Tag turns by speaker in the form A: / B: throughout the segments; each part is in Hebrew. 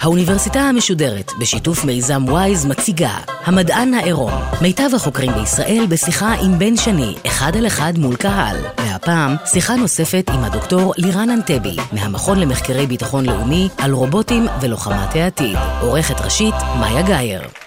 A: האוניברסיטה המשודרת, בשיתוף מיזם וויז, מציגה המדען העירום. מיטב החוקרים בישראל בשיחה עם בן שני, אחד על אחד מול קהל. והפעם, שיחה נוספת עם הדוקטור לירן אנטבי, מהמכון למחקרי ביטחון לאומי, על רובוטים ולוחמת העתיד. עורכת ראשית, מאיה גאייר.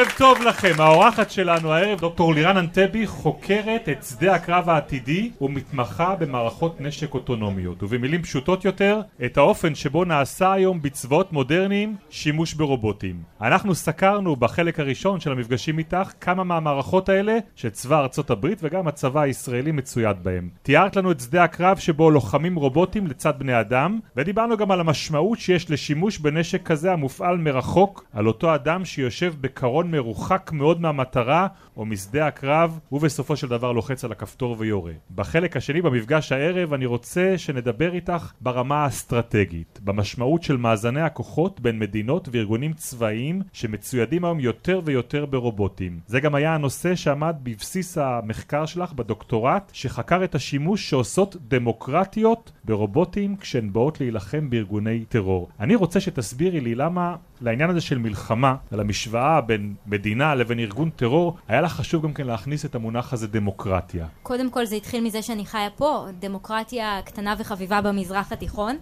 B: ערב טוב לכם, האורחת שלנו הערב דוקטור לירן אנטבי חוקרת את שדה הקרב העתידי ומתמחה במערכות נשק אוטונומיות ובמילים פשוטות יותר את האופן שבו נעשה היום בצבאות מודרניים שימוש ברובוטים. אנחנו סקרנו בחלק הראשון של המפגשים איתך כמה מהמערכות האלה שצבא ארצות הברית וגם הצבא הישראלי מצויד בהם. תיארת לנו את שדה הקרב שבו לוחמים רובוטים לצד בני אדם ודיברנו גם על המשמעות שיש לשימוש בנשק כזה המופעל מרחוק על אותו אדם שיושב בקרוב מרוחק מאוד מהמטרה או משדה הקרב ובסופו של דבר לוחץ על הכפתור ויורה. בחלק השני במפגש הערב אני רוצה שנדבר איתך ברמה האסטרטגית, במשמעות של מאזני הכוחות בין מדינות וארגונים צבאיים שמצוידים היום יותר ויותר ברובוטים. זה גם היה הנושא שעמד בבסיס המחקר שלך בדוקטורט שחקר את השימוש שעושות דמוקרטיות ברובוטים כשהן באות להילחם בארגוני טרור. אני רוצה שתסבירי לי למה לעניין הזה של מלחמה, על המשוואה בין מדינה לבין ארגון טרור, היה לה חשוב גם כן להכניס את המונח הזה דמוקרטיה.
C: קודם כל זה התחיל מזה שאני חיה פה, דמוקרטיה קטנה וחביבה במזרח התיכון.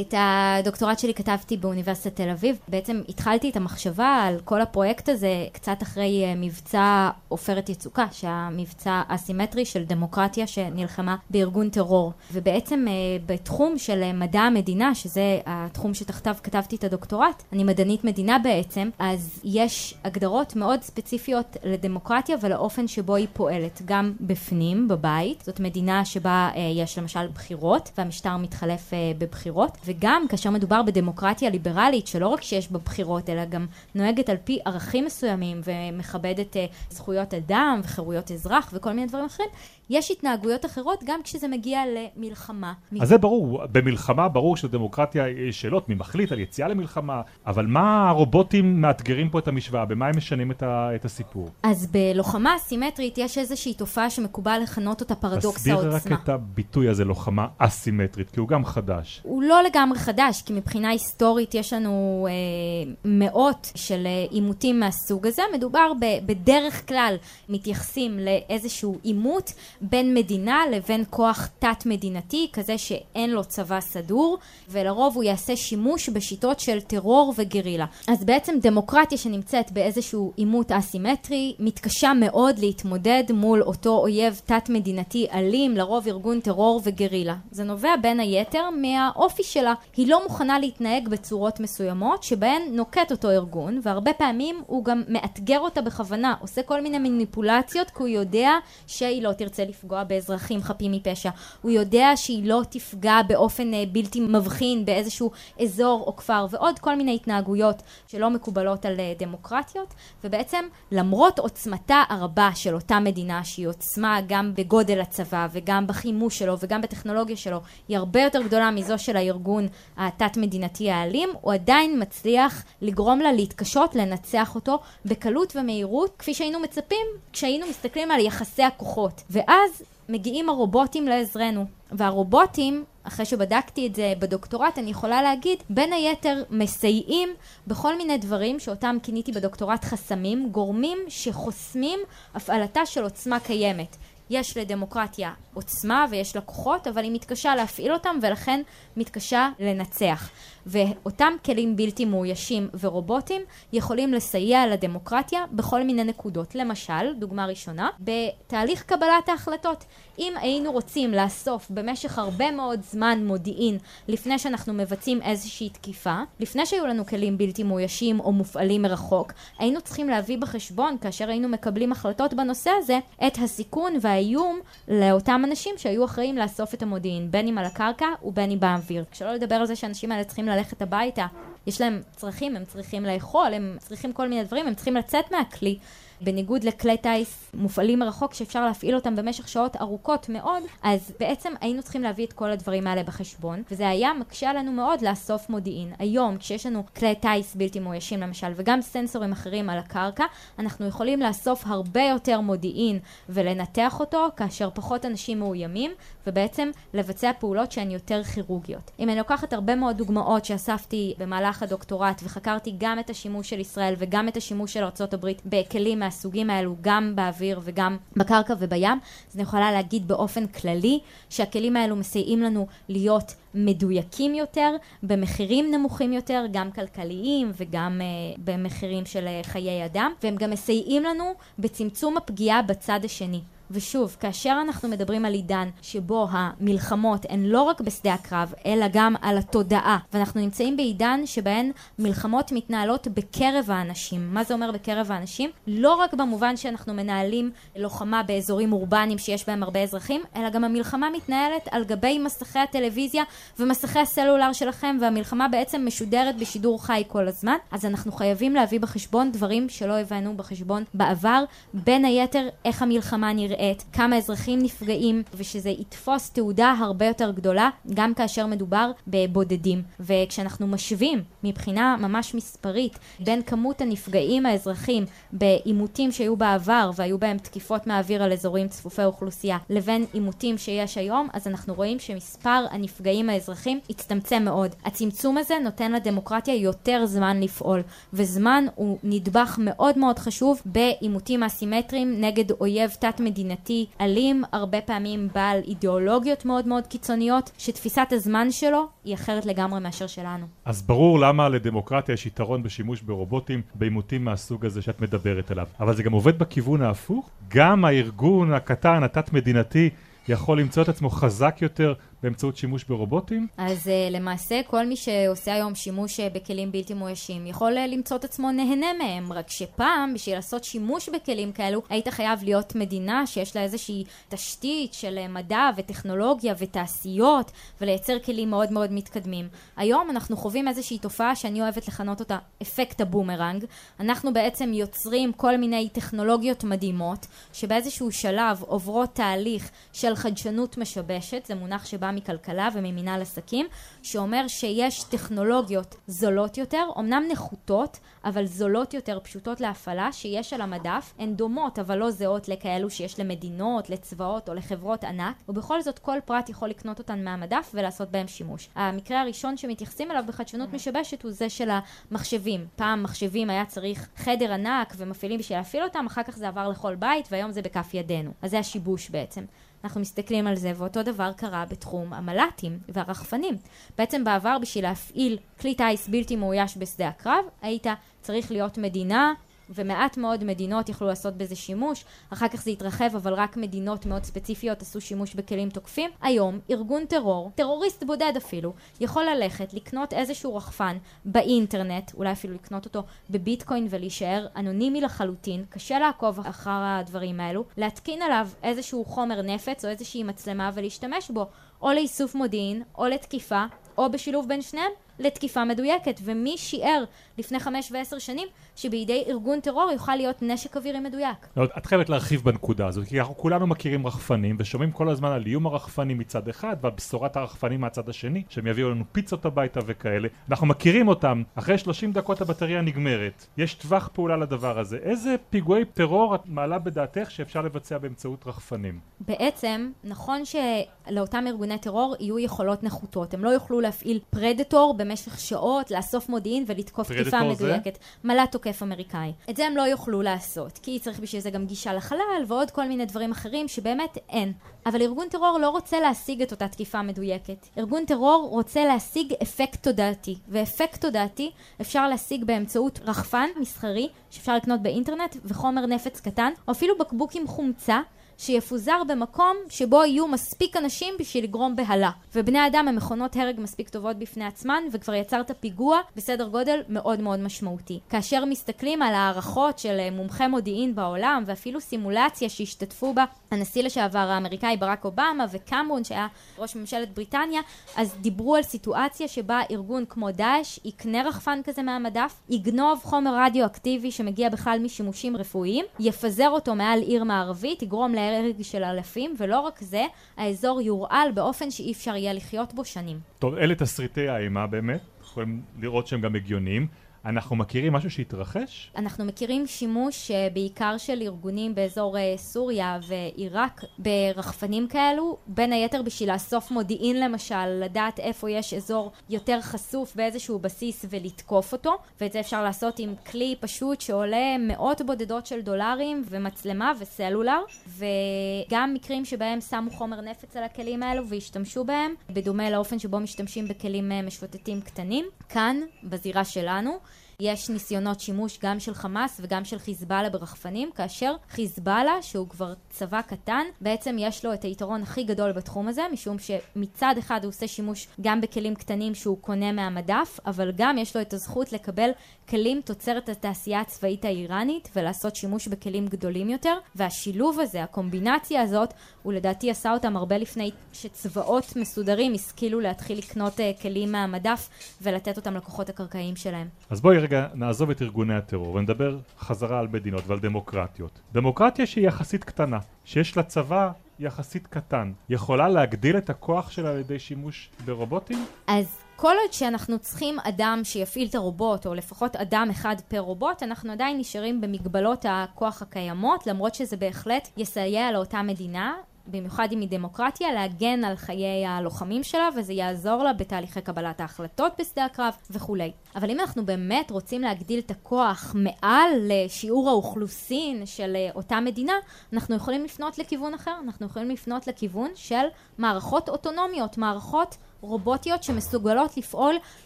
C: את הדוקטורט שלי כתבתי באוניברסיטת תל אביב. בעצם התחלתי את המחשבה על כל הפרויקט הזה קצת אחרי אה, מבצע עופרת יצוקה, שהמבצע אסימטרי של דמוקרטיה שנלחמה בארגון טרור. ובעצם אה, בתחום של אה, מדע המדינה, שזה התחום שתחתיו כתבתי את הדוקטורט, אני מדענית מדינה בעצם, אז יש הגדרות מאוד ספציפיות לדמוקרטיה ולאופן שבו היא פועלת, גם בפנים, בבית. זאת מדינה שבה יש למשל בחירות, והמשטר מתחלף בבחירות. וגם כאשר מדובר בדמוקרטיה ליברלית, שלא רק שיש בה בחירות, אלא גם נוהגת על פי ערכים מסוימים ומכבדת uh, זכויות אדם וחירויות אזרח וכל מיני דברים אחרים, יש התנהגויות אחרות גם כשזה מגיע למלחמה.
B: אז זה ברור, במלחמה ברור שלדמוקרטיה יש שאלות, מי מחליט על יציאה למלחמה, אבל מה הרובוטים מאתגרים פה את המשוואה, במה הם משנים את, ה, את הסיפור?
C: אז בלוחמה אסימטרית יש איזושהי תופעה שמקובל לכנות אותה פרדוקס העוצמה.
B: תסביר רק את הביטוי הזה, לוחמה אסימטרית, כי הוא גם חדש.
C: הוא לא לגמרי חדש, כי מבחינה היסטורית יש לנו אה, מאות של אה, עימותים מהסוג הזה. מדובר ב, בדרך כלל מתייחסים לאיזשהו עימות בין מדינה לבין כוח תת-מדינתי, כזה שאין לו צבא סדור, ולרוב הוא יעשה שימוש בשיטות של טרור וגרילה. אז בעצם דמוקרטיה שנמצאת באיזשהו עימות אסימטרי, מתקשה מאוד להתמודד מול אותו אויב תת-מדינתי אלים, לרוב ארגון טרור וגרילה. זה נובע בין היתר מהאופי שלה. היא לא מוכנה להתנהג בצורות מסוימות שבהן נוקט אותו ארגון, והרבה פעמים הוא גם מאתגר אותה בכוונה, עושה כל מיני מניפולציות, כי הוא יודע שהיא לא תרצה לפגוע באזרחים חפים מפשע. הוא יודע שהיא לא תפגע באופן אה, בלתי מבחין באיזשהו אזור או כפר, ועוד כל מיני התנהגויות שלא מקובלות על אה, דמוקרטיות, ובעצם למרות עוצמתה הרבה של אותה מדינה, שהיא עוצמה גם בגודל הצבא וגם בחימוש שלו וגם בטכנולוגיה שלו, היא הרבה יותר גדולה מזו של הארגון התת-מדינתי האלים, הוא עדיין מצליח לגרום לה להתקשות לנצח אותו בקלות ומהירות, כפי שהיינו מצפים כשהיינו מסתכלים על יחסי הכוחות. ואז מגיעים הרובוטים לעזרנו. והרובוטים, אחרי שבדקתי את זה בדוקטורט, אני יכולה להגיד, בין היתר מסייעים בכל מיני דברים שאותם כיניתי בדוקטורט חסמים, גורמים שחוסמים הפעלתה של עוצמה קיימת. יש לדמוקרטיה עוצמה ויש לה כוחות, אבל היא מתקשה להפעיל אותם ולכן מתקשה לנצח. ואותם כלים בלתי מאוישים ורובוטים יכולים לסייע לדמוקרטיה בכל מיני נקודות. למשל, דוגמה ראשונה, בתהליך קבלת ההחלטות. אם היינו רוצים לאסוף במשך הרבה מאוד זמן מודיעין לפני שאנחנו מבצעים איזושהי תקיפה, לפני שהיו לנו כלים בלתי מאוישים או מופעלים מרחוק, היינו צריכים להביא בחשבון, כאשר היינו מקבלים החלטות בנושא הזה, את הסיכון והאיום לאותם אנשים שהיו אחראים לאסוף את המודיעין, בין אם על הקרקע ובין אם באוויר. שלא לדבר על זה שהאנשים האלה צריכים ללכת הביתה, יש להם צרכים, הם צריכים לאכול, הם צריכים כל מיני דברים, הם צריכים לצאת מהכלי. בניגוד לכלי טיס מופעלים מרחוק שאפשר להפעיל אותם במשך שעות ארוכות מאוד, אז בעצם היינו צריכים להביא את כל הדברים האלה בחשבון, וזה היה מקשה עלינו מאוד לאסוף מודיעין. היום, כשיש לנו כלי טיס בלתי מאוישים למשל, וגם סנסורים אחרים על הקרקע, אנחנו יכולים לאסוף הרבה יותר מודיעין ולנתח אותו, כאשר פחות אנשים מאוימים, ובעצם לבצע פעולות שהן יותר כירורגיות. אם אני לוקחת הרבה מאוד דוגמאות שאספתי במהלך הדוקטורט וחקרתי גם את השימוש של ישראל וגם את השימוש של ארה"ב בכלים מהסוגים האלו, גם באוויר וגם בקרקע ובים, אז אני יכולה להגיד באופן כללי שהכלים האלו מסייעים לנו להיות מדויקים יותר, במחירים נמוכים יותר, גם כלכליים וגם uh, במחירים של uh, חיי אדם, והם גם מסייעים לנו בצמצום הפגיעה בצד השני. ושוב, כאשר אנחנו מדברים על עידן שבו המלחמות הן לא רק בשדה הקרב, אלא גם על התודעה, ואנחנו נמצאים בעידן שבהן מלחמות מתנהלות בקרב האנשים. מה זה אומר בקרב האנשים? לא רק במובן שאנחנו מנהלים לוחמה באזורים אורבניים שיש בהם הרבה אזרחים, אלא גם המלחמה מתנהלת על גבי מסכי הטלוויזיה ומסכי הסלולר שלכם, והמלחמה בעצם משודרת בשידור חי כל הזמן. אז אנחנו חייבים להביא בחשבון דברים שלא הבאנו בחשבון בעבר, בין היתר איך המלחמה נראית. נראית, כמה אזרחים נפגעים, ושזה יתפוס תעודה הרבה יותר גדולה, גם כאשר מדובר בבודדים. וכשאנחנו משווים מבחינה ממש מספרית בין כמות הנפגעים האזרחים בעימותים שהיו בעבר והיו בהם תקיפות מהאוויר על אזורים צפופי אוכלוסייה, לבין עימותים שיש היום, אז אנחנו רואים שמספר הנפגעים האזרחים הצטמצם מאוד. הצמצום הזה נותן לדמוקרטיה יותר זמן לפעול, וזמן הוא נדבך מאוד מאוד חשוב בעימותים אסימטריים נגד אויב תת-מדיני. מדינתי אלים, הרבה פעמים בעל אידיאולוגיות מאוד מאוד קיצוניות, שתפיסת הזמן שלו היא אחרת לגמרי מאשר שלנו.
B: אז ברור למה לדמוקרטיה יש יתרון בשימוש ברובוטים בעימותים מהסוג הזה שאת מדברת עליו. אבל זה גם עובד בכיוון ההפוך. גם הארגון הקטן, התת-מדינתי, יכול למצוא את עצמו חזק יותר באמצעות שימוש ברובוטים?
C: אז uh, למעשה כל מי שעושה היום שימוש uh, בכלים בלתי מאוישים יכול uh, למצוא את עצמו נהנה מהם, רק שפעם בשביל לעשות שימוש בכלים כאלו היית חייב להיות מדינה שיש לה איזושהי תשתית של מדע וטכנולוגיה ותעשיות ולייצר כלים מאוד מאוד מתקדמים. היום אנחנו חווים איזושהי תופעה שאני אוהבת לכנות אותה אפקט הבומרנג. אנחנו בעצם יוצרים כל מיני טכנולוגיות מדהימות שבאיזשהו שלב עוברות תהליך של חדשנות משבשת, זה מונח שבא מכלכלה וממינהל עסקים, שאומר שיש טכנולוגיות זולות יותר, אמנם נחותות, אבל זולות יותר, פשוטות להפעלה, שיש על המדף, הן דומות אבל לא זהות לכאלו שיש למדינות, לצבאות או לחברות ענק, ובכל זאת כל פרט יכול לקנות אותן מהמדף ולעשות בהם שימוש. המקרה הראשון שמתייחסים אליו בחדשנות משבשת הוא זה של המחשבים. פעם מחשבים היה צריך חדר ענק ומפעילים בשביל להפעיל אותם, אחר כך זה עבר לכל בית והיום זה בכף ידינו. אז זה השיבוש בעצם. אנחנו מסתכלים על זה, ואותו דבר קרה בתחום המל"טים והרחפנים. בעצם בעבר בשביל להפעיל כלי טיס בלתי מאויש בשדה הקרב, היית צריך להיות מדינה ומעט מאוד מדינות יכלו לעשות בזה שימוש, אחר כך זה התרחב, אבל רק מדינות מאוד ספציפיות עשו שימוש בכלים תוקפים. היום, ארגון טרור, טרוריסט בודד אפילו, יכול ללכת, לקנות איזשהו רחפן באינטרנט, אולי אפילו לקנות אותו בביטקוין ולהישאר אנונימי לחלוטין, קשה לעקוב אחר הדברים האלו, להתקין עליו איזשהו חומר נפץ או איזושהי מצלמה ולהשתמש בו, או לאיסוף מודיעין, או לתקיפה, או בשילוב בין שניהם, לתקיפה מדויקת. ומי שיער לפני חמש ועשר שנים שבידי ארגון טרור יוכל להיות נשק אווירי מדויק.
B: את חייבת להרחיב בנקודה הזאת, כי אנחנו כולנו מכירים רחפנים ושומעים כל הזמן על איום הרחפנים מצד אחד ועל בשורת הרחפנים מהצד השני, שהם יביאו לנו פיצות הביתה וכאלה. אנחנו מכירים אותם, אחרי 30 דקות הבטריה נגמרת. יש טווח פעולה לדבר הזה. איזה פיגועי טרור את מעלה בדעתך שאפשר לבצע באמצעות רחפנים?
C: בעצם, נכון שלאותם ארגוני טרור יהיו יכולות נחותות. הם לא יוכלו להפעיל פרדטור במשך שעות, לאסוף מודיעין ולתקוף תקיפה מדויקת. מל"ט תוקף אמריקאי. את זה הם לא יוכלו לעשות, כי צריך בשביל זה גם גישה לחלל ועוד כל מיני דברים אחרים שבאמת אין. אבל ארגון טרור לא רוצה להשיג את אותה תקיפה מדויקת. ארגון טרור רוצה להשיג אפקט תודעתי, ואפקט תודעתי אפשר להשיג באמצעות רחפן מסחרי שאפשר לקנות באינטרנט וחומר נפץ קטן, או אפילו בקבוק עם חומצה שיפוזר במקום שבו יהיו מספיק אנשים בשביל לגרום בהלה. ובני אדם הם מכונות הרג מספיק טובות בפני עצמן, וכבר יצרת פיגוע בסדר גודל מאוד מאוד משמעותי. כאשר מסתכלים על הערכות של אה, מומחי מודיעין בעולם, ואפילו סימולציה שהשתתפו בה הנשיא לשעבר האמריקאי ברק אובמה וקמרון שהיה ראש ממשלת בריטניה, אז דיברו על סיטואציה שבה ארגון כמו דאעש יקנה רחפן כזה מהמדף, יגנוב חומר רדיואקטיבי שמגיע בכלל משימושים רפואיים, יפזר אותו מעל עיר מערבית, יגרום להרג של אלפים, ולא רק זה, האזור יורעל באופן שאי אפשר יהיה לחיות בו שנים.
B: טוב, אלה תסריטי האימה באמת, יכולים לראות שהם גם הגיוניים. אנחנו מכירים משהו שהתרחש?
C: אנחנו מכירים שימוש uh, בעיקר של ארגונים באזור uh, סוריה ועיראק ברחפנים כאלו, בין היתר בשביל לאסוף מודיעין למשל, לדעת איפה יש אזור יותר חשוף באיזשהו בסיס ולתקוף אותו, ואת זה אפשר לעשות עם כלי פשוט שעולה מאות בודדות של דולרים ומצלמה וסלולר, וגם מקרים שבהם שמו חומר נפץ על הכלים האלו והשתמשו בהם, בדומה לאופן שבו משתמשים בכלים uh, משוטטים קטנים. כאן, בזירה שלנו, יש ניסיונות שימוש גם של חמאס וגם של חיזבאללה ברחפנים, כאשר חיזבאללה, שהוא כבר צבא קטן, בעצם יש לו את היתרון הכי גדול בתחום הזה, משום שמצד אחד הוא עושה שימוש גם בכלים קטנים שהוא קונה מהמדף, אבל גם יש לו את הזכות לקבל כלים תוצרת התעשייה הצבאית האיראנית ולעשות שימוש בכלים גדולים יותר, והשילוב הזה, הקומבינציה הזאת, הוא לדעתי עשה אותם הרבה לפני שצבאות מסודרים השכילו להתחיל לקנות uh, כלים מהמדף ולתת אותם לכוחות הקרקעיים שלהם.
B: אז בואי רגע נעזוב את ארגוני הטרור ונדבר חזרה על מדינות ועל דמוקרטיות. דמוקרטיה שהיא יחסית קטנה, שיש לה צבא יחסית קטן, יכולה להגדיל את הכוח שלה על ידי שימוש ברובוטים?
C: אז כל עוד שאנחנו צריכים אדם שיפעיל את הרובוט, או לפחות אדם אחד פר רובוט, אנחנו עדיין נשארים במגבלות הכוח הקיימות, למרות שזה בהחלט יסייע לאותה מדינה במיוחד אם היא דמוקרטיה, להגן על חיי הלוחמים שלה, וזה יעזור לה בתהליכי קבלת ההחלטות בשדה הקרב וכולי. אבל אם אנחנו באמת רוצים להגדיל את הכוח מעל לשיעור האוכלוסין של אה, אותה מדינה, אנחנו יכולים לפנות לכיוון אחר, אנחנו יכולים לפנות לכיוון של מערכות אוטונומיות, מערכות רובוטיות שמסוגלות לפעול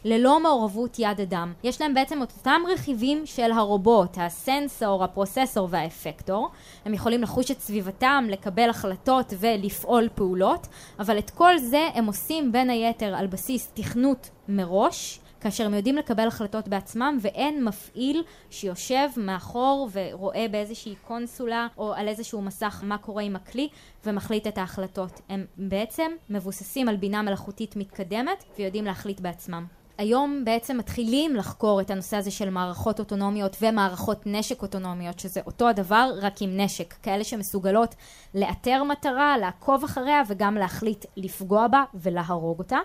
C: ללא מעורבות יד אדם. יש להם בעצם את אותם רכיבים של הרובוט, הסנסור, הפרוססור והאפקטור. הם יכולים לחוש את סביבתם, לקבל החלטות ולפעול פעולות, אבל את כל זה הם עושים בין היתר על בסיס תכנות מראש. כאשר הם יודעים לקבל החלטות בעצמם ואין מפעיל שיושב מאחור ורואה באיזושהי קונסולה או על איזשהו מסך מה קורה עם הכלי ומחליט את ההחלטות. הם בעצם מבוססים על בינה מלאכותית מתקדמת ויודעים להחליט בעצמם. היום בעצם מתחילים לחקור את הנושא הזה של מערכות אוטונומיות ומערכות נשק אוטונומיות, שזה אותו הדבר רק עם נשק, כאלה שמסוגלות לאתר מטרה, לעקוב אחריה וגם להחליט לפגוע בה ולהרוג אותה.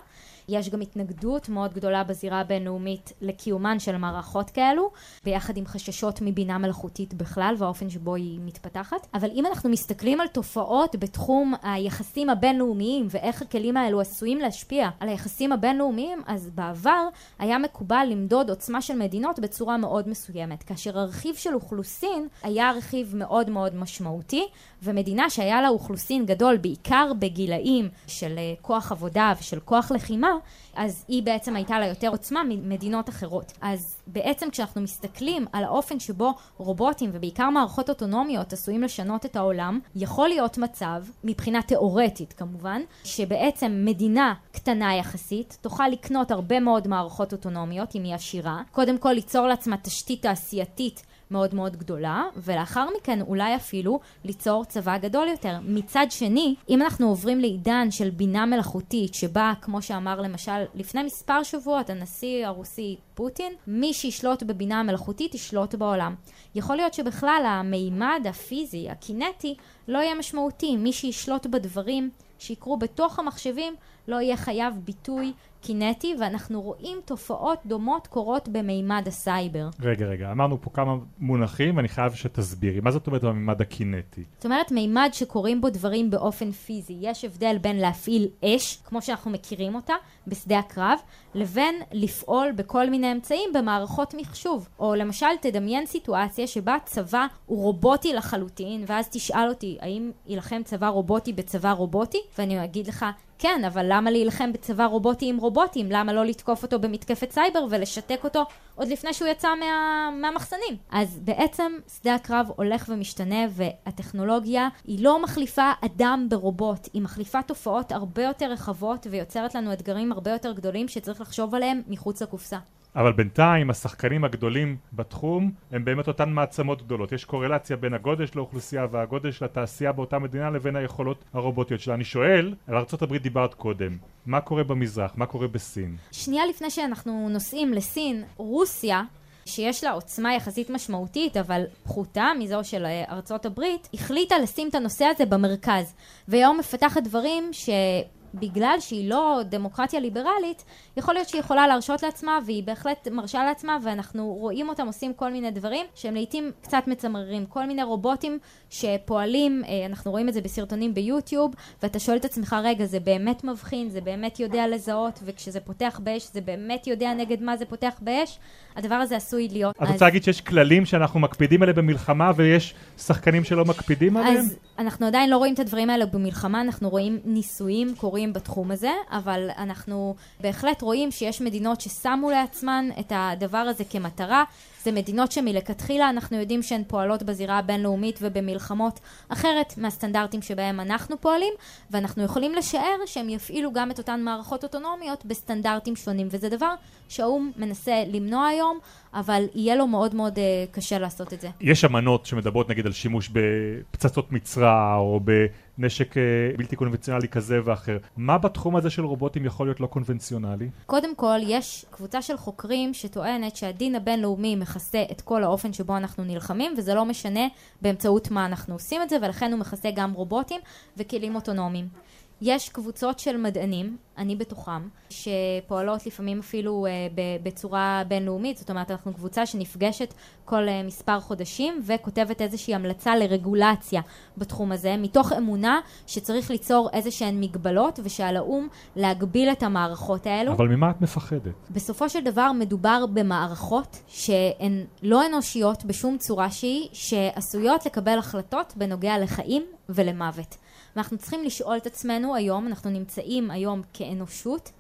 C: יש גם התנגדות מאוד גדולה בזירה הבינלאומית לקיומן של מערכות כאלו, ביחד עם חששות מבינה מלאכותית בכלל והאופן שבו היא מתפתחת. אבל אם אנחנו מסתכלים על תופעות בתחום היחסים הבינלאומיים ואיך הכלים האלו עשויים להשפיע על היחסים הבינלאומיים, אז בעבר היה מקובל למדוד עוצמה של מדינות בצורה מאוד מסוימת, כאשר הרכיב של אוכלוסין היה רכיב מאוד מאוד משמעותי, ומדינה שהיה לה אוכלוסין גדול בעיקר בגילאים של אה, כוח עבודה ושל כוח לחימה, אז היא בעצם הייתה לה יותר עוצמה ממדינות אחרות. אז בעצם כשאנחנו מסתכלים על האופן שבו רובוטים ובעיקר מערכות אוטונומיות עשויים לשנות את העולם, יכול להיות מצב, מבחינה תיאורטית כמובן, שבעצם מדינה קטנה יחסית תוכל לקנות הרבה מאוד מערכות אוטונומיות אם היא עשירה, קודם כל ליצור לעצמה תשתית תעשייתית מאוד מאוד גדולה, ולאחר מכן אולי אפילו ליצור צבא גדול יותר. מצד שני, אם אנחנו עוברים לעידן של בינה מלאכותית, שבה, כמו שאמר למשל לפני מספר שבועות הנשיא הרוסי פוטין, מי שישלוט בבינה המלאכותית ישלוט בעולם. יכול להיות שבכלל המימד הפיזי, הקינטי, לא יהיה משמעותי. מי שישלוט בדברים שיקרו בתוך המחשבים לא יהיה חייב ביטוי קינטי, ואנחנו רואים תופעות דומות קורות במימד הסייבר.
B: רגע, רגע, אמרנו פה כמה מונחים, ואני חייב שתסבירי. מה זאת אומרת במימד הקינטי?
C: זאת אומרת, מימד שקורים בו דברים באופן פיזי. יש הבדל בין להפעיל אש, כמו שאנחנו מכירים אותה, בשדה הקרב, לבין לפעול בכל מיני אמצעים במערכות מחשוב. או למשל, תדמיין סיטואציה שבה צבא הוא רובוטי לחלוטין, ואז תשאל אותי, האם יילחם צבא רובוטי בצבא רובוטי? ואני אגיד לך, כן, אבל למה להילחם בצבא רובוטי עם רובוטים? למה לא לתקוף אותו במתקפת סייבר ולשתק אותו עוד לפני שהוא יצא מה... מהמחסנים? אז בעצם שדה הקרב הולך ומשתנה והטכנולוגיה היא לא מחליפה אדם ברובוט, היא מחליפה תופעות הרבה יותר רחבות ויוצרת לנו אתגרים הרבה יותר גדולים שצריך לחשוב עליהם מחוץ לקופסה.
B: אבל בינתיים השחקנים הגדולים בתחום הם באמת אותן מעצמות גדולות. יש קורלציה בין הגודל של האוכלוסייה והגודל של התעשייה באותה מדינה לבין היכולות הרובוטיות שלה. אני שואל, על ארה"ב דיברת קודם, מה קורה במזרח? מה קורה בסין?
C: שנייה לפני שאנחנו נוסעים לסין, רוסיה שיש לה עוצמה יחסית משמעותית, אבל פחותה מזו של ארצות הברית, החליטה לשים את הנושא הזה במרכז. והיום מפתחת דברים ש... בגלל שהיא לא דמוקרטיה ליברלית, יכול להיות שהיא יכולה להרשות לעצמה, והיא בהחלט מרשה לעצמה, ואנחנו רואים אותם עושים כל מיני דברים שהם לעיתים קצת מצמררים. כל מיני רובוטים שפועלים, אה, אנחנו רואים את זה בסרטונים ביוטיוב, ואתה שואל את עצמך, רגע, זה באמת מבחין, זה באמת יודע לזהות, וכשזה פותח באש, זה באמת יודע נגד מה זה פותח באש? הדבר הזה עשוי להיות.
B: את אז... רוצה להגיד שיש כללים שאנחנו מקפידים עליהם במלחמה, ויש שחקנים שלא מקפידים עליהם?
C: אז אנחנו עדיין לא רואים את הדברים האלה במלחמה, אנחנו רואים ניסויים קורים בתחום הזה, אבל אנחנו בהחלט רואים שיש מדינות ששמו לעצמן את הדבר הזה כמטרה. זה מדינות שמלכתחילה אנחנו יודעים שהן פועלות בזירה הבינלאומית ובמלחמות אחרת מהסטנדרטים שבהם אנחנו פועלים, ואנחנו יכולים לשער שהם יפעילו גם את אותן מערכות אוטונומיות בסטנדרטים שונים, וזה דבר שהאו"ם מנסה למנוע היום, אבל יהיה לו מאוד מאוד uh, קשה לעשות את זה.
B: יש אמנות שמדברות נגיד על שימוש בפצצות מצרע או בנשק uh, בלתי קונבנציונלי כזה ואחר. מה בתחום הזה של רובוטים יכול להיות לא קונבנציונלי?
C: קודם כל, יש קבוצה של חוקרים שטוענת שהדין הבינלאומי מכסה את כל האופן שבו אנחנו נלחמים, וזה לא משנה באמצעות מה אנחנו עושים את זה, ולכן הוא מכסה גם רובוטים וכלים אוטונומיים. יש קבוצות של מדענים, אני בתוכם, שפועלות לפעמים אפילו uh, בצורה בינלאומית, זאת אומרת אנחנו קבוצה שנפגשת כל uh, מספר חודשים וכותבת איזושהי המלצה לרגולציה בתחום הזה, מתוך אמונה שצריך ליצור איזה שהן מגבלות ושעל האו"ם להגביל את המערכות האלו.
B: אבל ממה את מפחדת?
C: בסופו של דבר מדובר במערכות שהן לא אנושיות בשום צורה שהיא, שעשויות לקבל החלטות בנוגע לחיים ולמוות. ואנחנו צריכים לשאול את עצמנו היום, אנחנו נמצאים היום כאנושות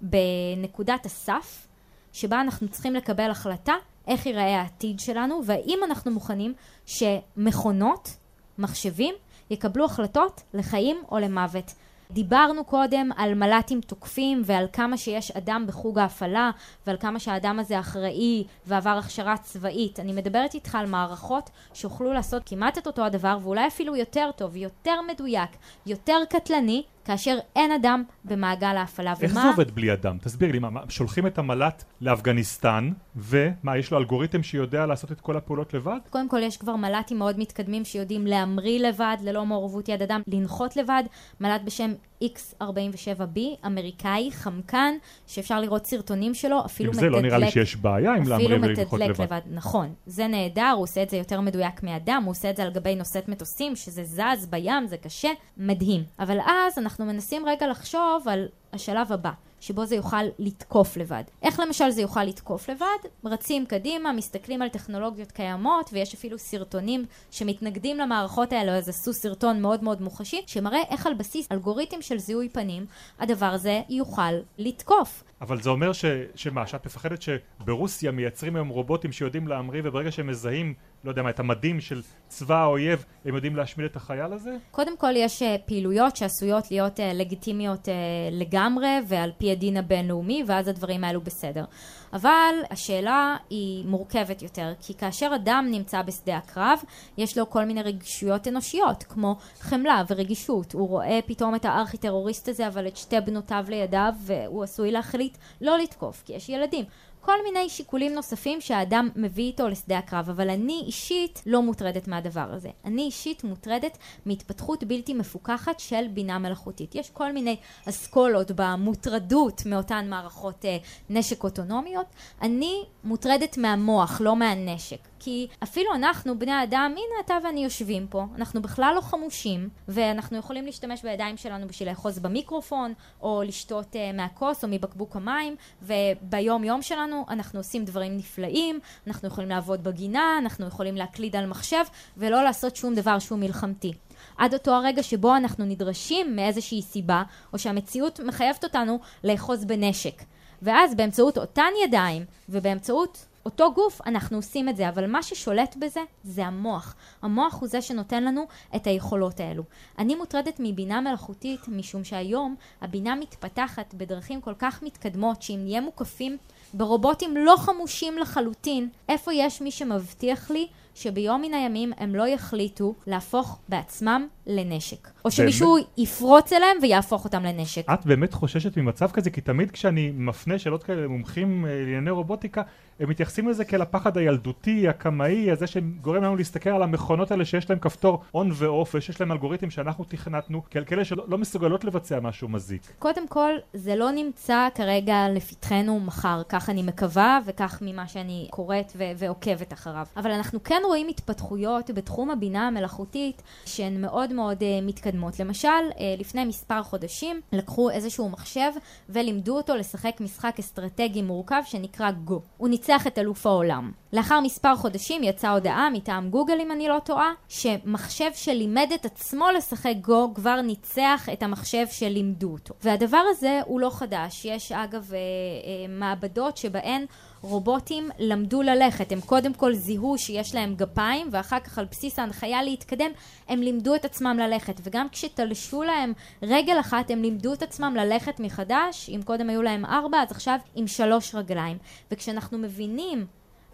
C: בנקודת הסף שבה אנחנו צריכים לקבל החלטה איך ייראה העתיד שלנו והאם אנחנו מוכנים שמכונות, מחשבים, יקבלו החלטות לחיים או למוות. דיברנו קודם על מל"טים תוקפים ועל כמה שיש אדם בחוג ההפעלה ועל כמה שהאדם הזה אחראי ועבר הכשרה צבאית. אני מדברת איתך על מערכות שיוכלו לעשות כמעט את אותו הדבר ואולי אפילו יותר טוב, יותר מדויק, יותר קטלני כאשר אין אדם במעגל ההפעלה.
B: איך ומה... זה עובד בלי אדם? תסביר לי, מה, שולחים את המל"ט לאפגניסטן, ומה, יש לו אלגוריתם שיודע לעשות את כל הפעולות לבד?
C: קודם כל, יש כבר מל"טים מאוד מתקדמים שיודעים להמריא לבד, ללא מעורבות יד אדם, לנחות לבד. מל"ט בשם X47B, אמריקאי, חמקן, שאפשר לראות סרטונים שלו, אפילו מתדלק.
B: עם זה לא נראה לי שיש בעיה עם להמריא ולנחות לבד. לבד.
C: נכון, זה נהדר, הוא עושה את זה יותר מדויק מאדם, הוא עושה את זה על גבי נושאת מטוסים, שזה זז בים, זה קשה, מדהים. אבל אז אנחנו מנסים רגע לחשוב על השלב הבא. שבו זה יוכל לתקוף לבד. איך למשל זה יוכל לתקוף לבד? רצים קדימה, מסתכלים על טכנולוגיות קיימות, ויש אפילו סרטונים שמתנגדים למערכות האלה, אז עשו סרטון מאוד מאוד מוחשי, שמראה איך על בסיס אלגוריתם של זיהוי פנים, הדבר הזה יוכל לתקוף.
B: אבל זה אומר ש... שמה, שאת מפחדת שברוסיה מייצרים היום רובוטים שיודעים להמריא וברגע שהם מזהים, לא יודע מה, את המדים של צבא האויב, הם יודעים להשמיד את החייל הזה?
C: קודם כל יש uh, פעילויות שעשויות להיות uh, לגיטימיות uh, לגמרי ועל פי הדין הבינלאומי ואז הדברים האלו בסדר. אבל השאלה היא מורכבת יותר, כי כאשר אדם נמצא בשדה הקרב, יש לו כל מיני רגישויות אנושיות, כמו חמלה ורגישות. הוא רואה פתאום את הארכי טרוריסט הזה, אבל את שתי בנותיו לידיו, והוא עשוי להחליט לא לתקוף, כי יש ילדים. כל מיני שיקולים נוספים שהאדם מביא איתו לשדה הקרב, אבל אני אישית לא מוטרדת מהדבר הזה. אני אישית מוטרדת מהתפתחות בלתי מפוקחת של בינה מלאכותית. יש כל מיני אסכולות במוטרדות מאותן מערכות אה, נשק אוטונומיות. אני מוטרדת מהמוח, לא מהנשק. כי אפילו אנחנו, בני האדם, הנה אתה ואני יושבים פה, אנחנו בכלל לא חמושים, ואנחנו יכולים להשתמש בידיים שלנו בשביל לאחוז במיקרופון, או לשתות uh, מהכוס או מבקבוק המים, וביום יום שלנו אנחנו עושים דברים נפלאים, אנחנו יכולים לעבוד בגינה, אנחנו יכולים להקליד על מחשב, ולא לעשות שום דבר שהוא מלחמתי. עד אותו הרגע שבו אנחנו נדרשים מאיזושהי סיבה, או שהמציאות מחייבת אותנו לאחוז בנשק. ואז באמצעות אותן ידיים ובאמצעות אותו גוף, אנחנו עושים את זה, אבל מה ששולט בזה זה המוח. המוח הוא זה שנותן לנו את היכולות האלו. אני מוטרדת מבינה מלאכותית, משום שהיום הבינה מתפתחת בדרכים כל כך מתקדמות, שאם נהיה מוקפים ברובוטים לא חמושים לחלוטין, איפה יש מי שמבטיח לי שביום מן הימים הם לא יחליטו להפוך בעצמם לנשק. או שמישהו באמת? יפרוץ אליהם ויהפוך אותם לנשק.
B: את באמת חוששת ממצב כזה? כי תמיד כשאני מפנה שאלות כאלה למומחים אה, לענייני רובוטיקה, הם מתייחסים לזה כאל הפחד הילדותי, הקמאי, הזה שגורם לנו להסתכל על המכונות האלה שיש להם כפתור און ואוף, ושיש להם אלגוריתם שאנחנו תכנתנו, כאל כאלה שלא לא מסוגלות לבצע משהו מזיק.
C: קודם כל, זה לא נמצא כרגע לפתחנו מחר, כך אני מקווה, וכך ממה שאני קוראת ו- ועוקבת אחריו. אבל אנחנו כן רואים התפתחויות בתחום הבינה המלאכותית שהן מאוד מאוד uh, מתקדמות. למשל, uh, לפני מספר חודשים לקחו איזשהו מחשב ולימדו אותו לשחק משחק אסטרטגי מורכב שנקרא גו. הוא ניצח את אלוף העולם. לאחר מספר חודשים יצאה הודעה מטעם גוגל, אם אני לא טועה, שמחשב שלימד את עצמו לשחק גו כבר ניצח את המחשב שלימדו אותו. והדבר הזה הוא לא חדש. יש אגב אה, אה, מעבדות שבהן רובוטים למדו ללכת. הם קודם כל זיהו שיש להם גפיים, ואחר כך על בסיס ההנחיה להתקדם, הם לימדו את עצמם ללכת. וגם כשתלשו להם רגל אחת, הם לימדו את עצמם ללכת מחדש. אם קודם היו להם ארבע, אז עכשיו עם שלוש רגליים. וכשאנחנו מבינים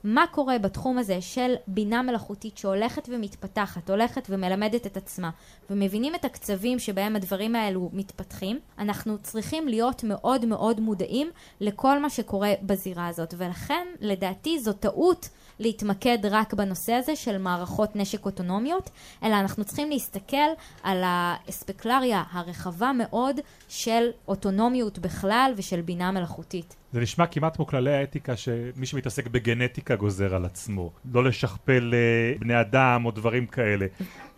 C: מה קורה בתחום הזה של בינה מלאכותית שהולכת ומתפתחת, הולכת ומלמדת את עצמה, ומבינים את הקצבים שבהם הדברים האלו מתפתחים, אנחנו צריכים להיות מאוד מאוד מודעים לכל מה שקורה בזירה הזאת, ולכן לדעתי זו טעות להתמקד רק בנושא הזה של מערכות נשק אוטונומיות, אלא אנחנו צריכים להסתכל על האספקלריה הרחבה מאוד של אוטונומיות בכלל ושל בינה מלאכותית.
B: זה נשמע כמעט כמו כללי האתיקה שמי שמתעסק בגנטיקה גוזר על עצמו. לא לשכפל אה, בני אדם או דברים כאלה.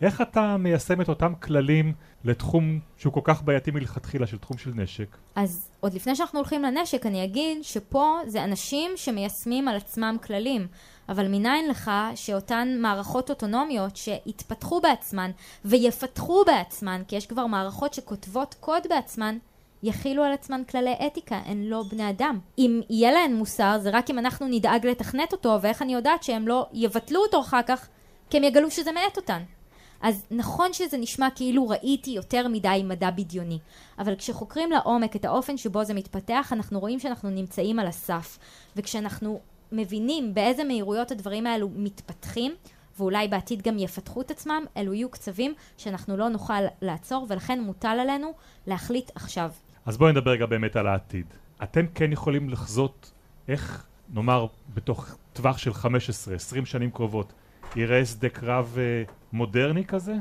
B: איך אתה מיישם את אותם כללים לתחום שהוא כל כך בעייתי מלכתחילה, של תחום של נשק?
C: אז עוד לפני שאנחנו הולכים לנשק, אני אגיד שפה זה אנשים שמיישמים על עצמם כללים. אבל מניין לך שאותן מערכות אוטונומיות שהתפתחו בעצמן ויפתחו בעצמן, כי יש כבר מערכות שכותבות קוד בעצמן, יכילו על עצמן כללי אתיקה, הן לא בני אדם. אם יהיה להן מוסר, זה רק אם אנחנו נדאג לתכנת אותו, ואיך אני יודעת שהם לא יבטלו אותו אחר כך, כי הם יגלו שזה מאט אותן. אז נכון שזה נשמע כאילו ראיתי יותר מדי מדע בדיוני, אבל כשחוקרים לעומק את האופן שבו זה מתפתח, אנחנו רואים שאנחנו נמצאים על הסף. וכשאנחנו מבינים באיזה מהירויות הדברים האלו מתפתחים, ואולי בעתיד גם יפתחו את עצמם, אלו יהיו קצבים שאנחנו לא נוכל לעצור, ולכן מוטל עלינו להחליט עכשיו.
B: אז בואי נדבר רגע באמת על העתיד. אתם כן יכולים לחזות איך, נאמר, בתוך טווח של 15-20 שנים קרובות, יראה שדה קרב אה, מודרני כזה?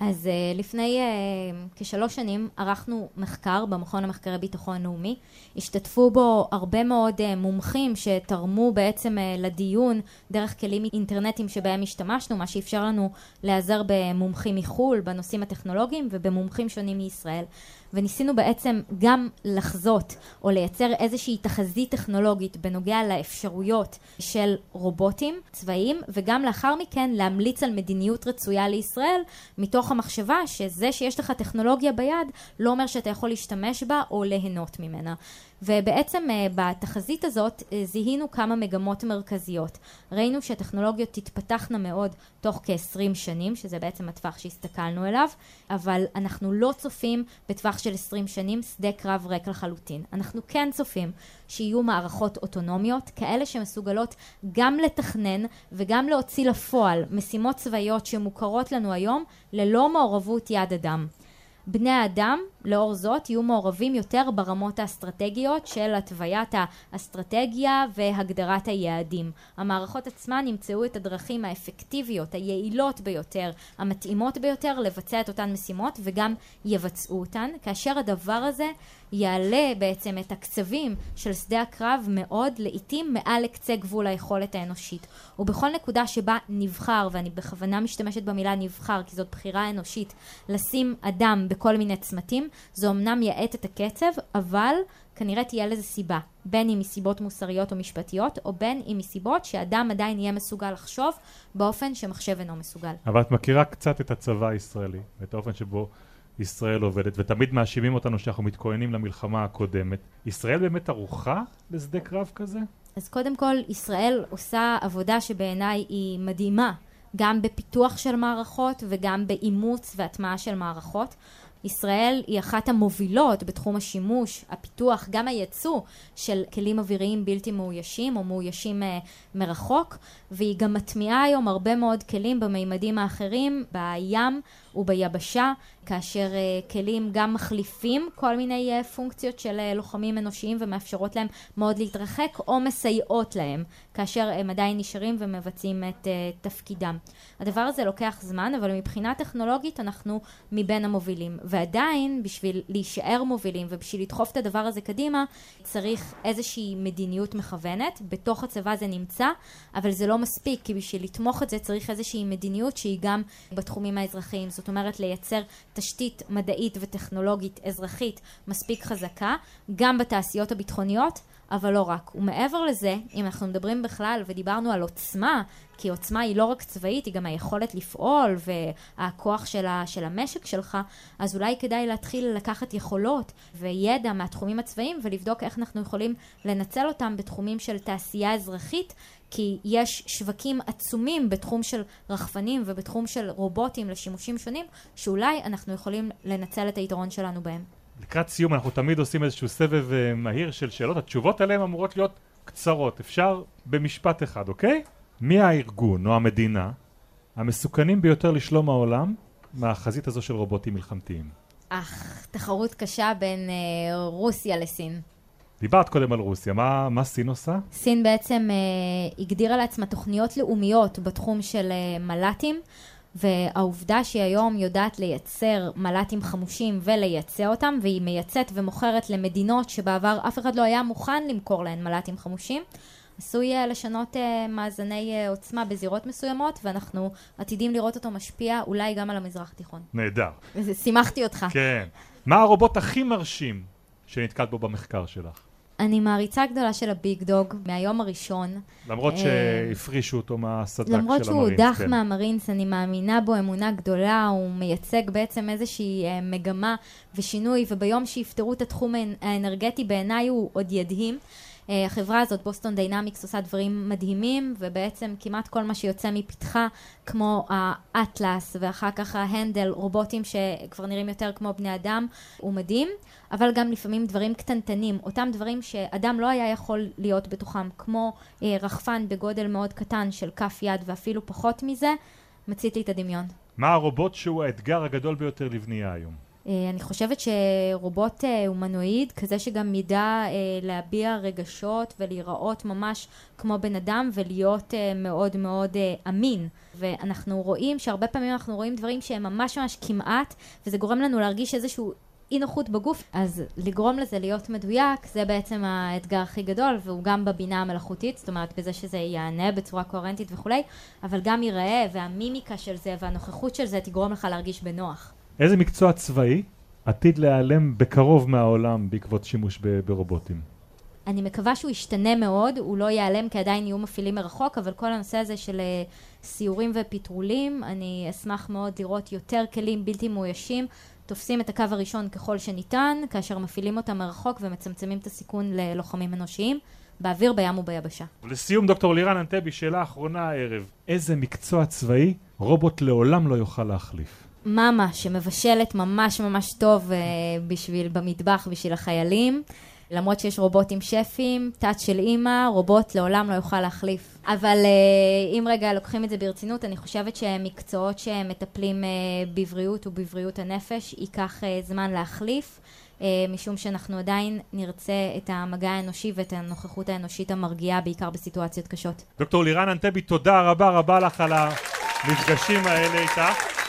C: אז uh, לפני uh, כשלוש שנים ערכנו מחקר במכון המחקרי ביטחון לאומי. השתתפו בו הרבה מאוד uh, מומחים שתרמו בעצם uh, לדיון דרך כלים אינטרנטיים שבהם השתמשנו, מה שאפשר לנו להיעזר במומחים מחו"ל, בנושאים הטכנולוגיים ובמומחים שונים מישראל. וניסינו בעצם גם לחזות או לייצר איזושהי תחזית טכנולוגית בנוגע לאפשרויות של רובוטים צבאיים, וגם לאחר מכן להמליץ על מדיניות רצויה לישראל, מתוך המחשבה שזה שיש לך טכנולוגיה ביד לא אומר שאתה יכול להשתמש בה או ליהנות ממנה. ובעצם אה, בתחזית הזאת אה, זיהינו כמה מגמות מרכזיות. ראינו שהטכנולוגיות תתפתחנה מאוד תוך כ-20 שנים, שזה בעצם הטווח שהסתכלנו אליו, אבל אנחנו לא צופים בטווח של 20 שנים שדה קרב ריק לחלוטין. אנחנו כן צופים שיהיו מערכות אוטונומיות, כאלה שמסוגלות גם לתכנן וגם להוציא לפועל משימות צבאיות שמוכרות לנו היום ללא מעורבות יד אדם. בני האדם, לאור זאת, יהיו מעורבים יותר ברמות האסטרטגיות של התוויית האסטרטגיה והגדרת היעדים. המערכות עצמן ימצאו את הדרכים האפקטיביות, היעילות ביותר, המתאימות ביותר לבצע את אותן משימות וגם יבצעו אותן, כאשר הדבר הזה יעלה בעצם את הקצבים של שדה הקרב מאוד, לעיתים מעל לקצה גבול היכולת האנושית. ובכל נקודה שבה נבחר, ואני בכוונה משתמשת במילה נבחר כי זאת בחירה אנושית, לשים אדם בכל מיני צמתים, זה אמנם יאט את הקצב, אבל כנראה תהיה לזה סיבה. בין אם מסיבות מוסריות או משפטיות, או בין אם מסיבות שאדם עדיין יהיה מסוגל לחשוב באופן שמחשב אינו מסוגל.
B: אבל את מכירה קצת את הצבא הישראלי, ואת האופן שבו ישראל עובדת, ותמיד מאשימים אותנו שאנחנו מתכוננים למלחמה הקודמת. ישראל באמת ערוכה לשדה קרב כזה?
C: אז קודם כל, ישראל עושה עבודה שבעיניי היא מדהימה, גם בפיתוח של מערכות וגם באימוץ והטמעה של מערכות. ישראל היא אחת המובילות בתחום השימוש, הפיתוח, גם הייצוא של כלים אוויריים בלתי מאוישים או מאוישים uh, מרחוק, והיא גם מטמיעה היום הרבה מאוד כלים במימדים האחרים, בים וביבשה, כאשר uh, כלים גם מחליפים כל מיני uh, פונקציות של uh, לוחמים אנושיים ומאפשרות להם מאוד להתרחק, או מסייעות להם, כאשר הם עדיין נשארים ומבצעים את uh, תפקידם. הדבר הזה לוקח זמן, אבל מבחינה טכנולוגית אנחנו מבין המובילים. ועדיין, בשביל להישאר מובילים ובשביל לדחוף את הדבר הזה קדימה, צריך איזושהי מדיניות מכוונת. בתוך הצבא זה נמצא, אבל זה לא מספיק, כי בשביל לתמוך את זה צריך איזושהי מדיניות שהיא גם בתחומים האזרחיים. זאת אומרת, לייצר תשתית מדעית וטכנולוגית אזרחית מספיק חזקה, גם בתעשיות הביטחוניות. אבל לא רק. ומעבר לזה, אם אנחנו מדברים בכלל ודיברנו על עוצמה, כי עוצמה היא לא רק צבאית, היא גם היכולת לפעול והכוח של, ה, של המשק שלך, אז אולי כדאי להתחיל לקחת יכולות וידע מהתחומים הצבאיים ולבדוק איך אנחנו יכולים לנצל אותם בתחומים של תעשייה אזרחית, כי יש שווקים עצומים בתחום של רחפנים ובתחום של רובוטים לשימושים שונים, שאולי אנחנו יכולים לנצל את היתרון שלנו בהם.
B: לקראת סיום אנחנו תמיד עושים איזשהו סבב uh, מהיר של שאלות, התשובות עליהן אמורות להיות קצרות, אפשר במשפט אחד, אוקיי? מי הארגון או המדינה המסוכנים ביותר לשלום העולם מהחזית הזו של רובוטים מלחמתיים?
C: אך, תחרות קשה בין uh, רוסיה לסין.
B: דיברת קודם על רוסיה, מה, מה סין עושה?
C: סין בעצם uh, הגדירה לעצמה תוכניות לאומיות בתחום של uh, מל"טים. והעובדה שהיא היום יודעת לייצר מל"טים חמושים ולייצא אותם, והיא מייצאת ומוכרת למדינות שבעבר אף אחד לא היה מוכן למכור להן מל"טים חמושים, עשוי uh, לשנות uh, מאזני uh, עוצמה בזירות מסוימות, ואנחנו עתידים לראות אותו משפיע אולי גם על המזרח התיכון.
B: נהדר.
C: שימחתי אותך.
B: כן. מה הרובוט הכי מרשים שנתקלת בו במחקר שלך?
C: אני מעריצה גדולה של הביג דוג מהיום הראשון.
B: למרות שהפרישו אותו מהסדק של
C: למרות
B: המרינס.
C: שהוא הודח כן. מהמרינס, אני מאמינה בו אמונה גדולה, הוא מייצג בעצם איזושהי מגמה ושינוי, וביום שיפתרו את התחום האנרגטי בעיניי הוא עוד ידהים. אה, החברה הזאת, בוסטון דיינמיקס, עושה דברים מדהימים, ובעצם כמעט כל מה שיוצא מפתחה, כמו האטלס, ואחר כך ה-Handle, רובוטים שכבר נראים יותר כמו בני אדם, הוא מדהים, אבל גם לפעמים דברים קטנטנים, אותם דברים שאדם לא היה יכול להיות בתוכם, כמו אה, רחפן בגודל מאוד קטן של כף יד ואפילו פחות מזה, מצית לי את הדמיון.
B: מה הרובוט שהוא האתגר הגדול ביותר לבנייה היום?
C: אה, אני חושבת שרובוט אה, הומנואיד, כזה שגם ידע אה, להביע רגשות ולהיראות ממש כמו בן אדם ולהיות מאוד מאוד אמין. ואנחנו רואים שהרבה פעמים אנחנו רואים דברים שהם ממש ממש כמעט, וזה גורם לנו להרגיש איזשהו אי נוחות בגוף, אז לגרום לזה להיות מדויק, זה בעצם האתגר הכי גדול, והוא גם בבינה המלאכותית, זאת אומרת בזה שזה יענה בצורה קוהרנטית וכולי, אבל גם ייראה, והמימיקה של זה והנוכחות של זה תגרום לך להרגיש בנוח.
B: איזה מקצוע צבאי עתיד להיעלם בקרוב מהעולם בעקבות שימוש ברובוטים?
C: אני מקווה שהוא ישתנה מאוד, הוא לא ייעלם כי עדיין יהיו מפעילים מרחוק, אבל כל הנושא הזה של אה, סיורים ופטרולים, אני אשמח מאוד לראות יותר כלים בלתי מאוישים, תופסים את הקו הראשון ככל שניתן, כאשר מפעילים אותם מרחוק ומצמצמים את הסיכון ללוחמים אנושיים. באוויר, בים וביבשה.
B: ולסיום, דוקטור לירן אנטבי, שאלה אחרונה הערב. איזה מקצוע צבאי רובוט לעולם לא יוכל להחליף?
C: מאמה שמבשלת ממש ממש טוב uh, בשביל, במטבח בשביל החיילים. למרות שיש רובוטים שפים, תת של אימא, רובוט לעולם לא יוכל להחליף. אבל uh, אם רגע לוקחים את זה ברצינות, אני חושבת שמקצועות שמטפלים uh, בבריאות ובבריאות הנפש, ייקח uh, זמן להחליף. uh, משום שאנחנו עדיין נרצה את המגע האנושי ואת הנוכחות האנושית המרגיעה, בעיקר בסיטואציות קשות.
B: דוקטור לירן אנטבי, תודה רבה רבה לך על המפגשים האלה איתך.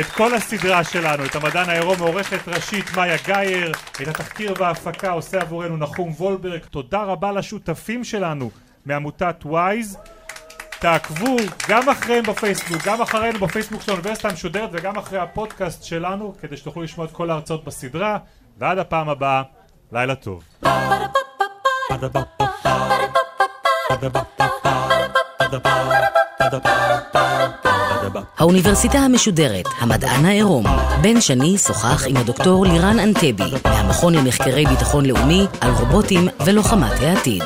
B: את כל הסדרה שלנו, את המדען העירום מעורכת ראשית מאיה גאייר, את התחקיר וההפקה עושה עבורנו נחום וולברג, תודה רבה לשותפים שלנו מעמותת וויז. תעקבו גם אחריהם בפייסבוק, גם אחרינו בפייסבוק של האוניברסיטה המשודרת וגם אחרי הפודקאסט שלנו כדי שתוכלו לשמוע את כל ההרצאות בסדרה. ועד הפעם הבאה, לילה טוב.
A: האוניברסיטה המשודרת, המדען העירום. בן שני שוחח עם הדוקטור לירן אנטבי, מהמכון למחקרי ביטחון לאומי, על רובוטים ולוחמת העתיד.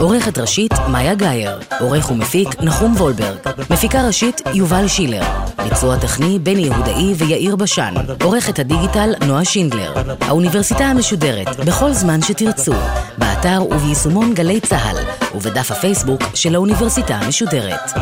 A: עורכת ראשית, מאיה גאייר. עורך ומפיק, נחום וולברג. מפיקה ראשית, יובל שילר. ביצוע טכני, בני יהודאי ויאיר בשן. עורכת הדיגיטל, נועה שינדלר. האוניברסיטה המשודרת, בכל זמן שתרצו. באתר וביישומון גלי צה"ל, ובדף הפייסבוק של האוניברסיטה המשודרת.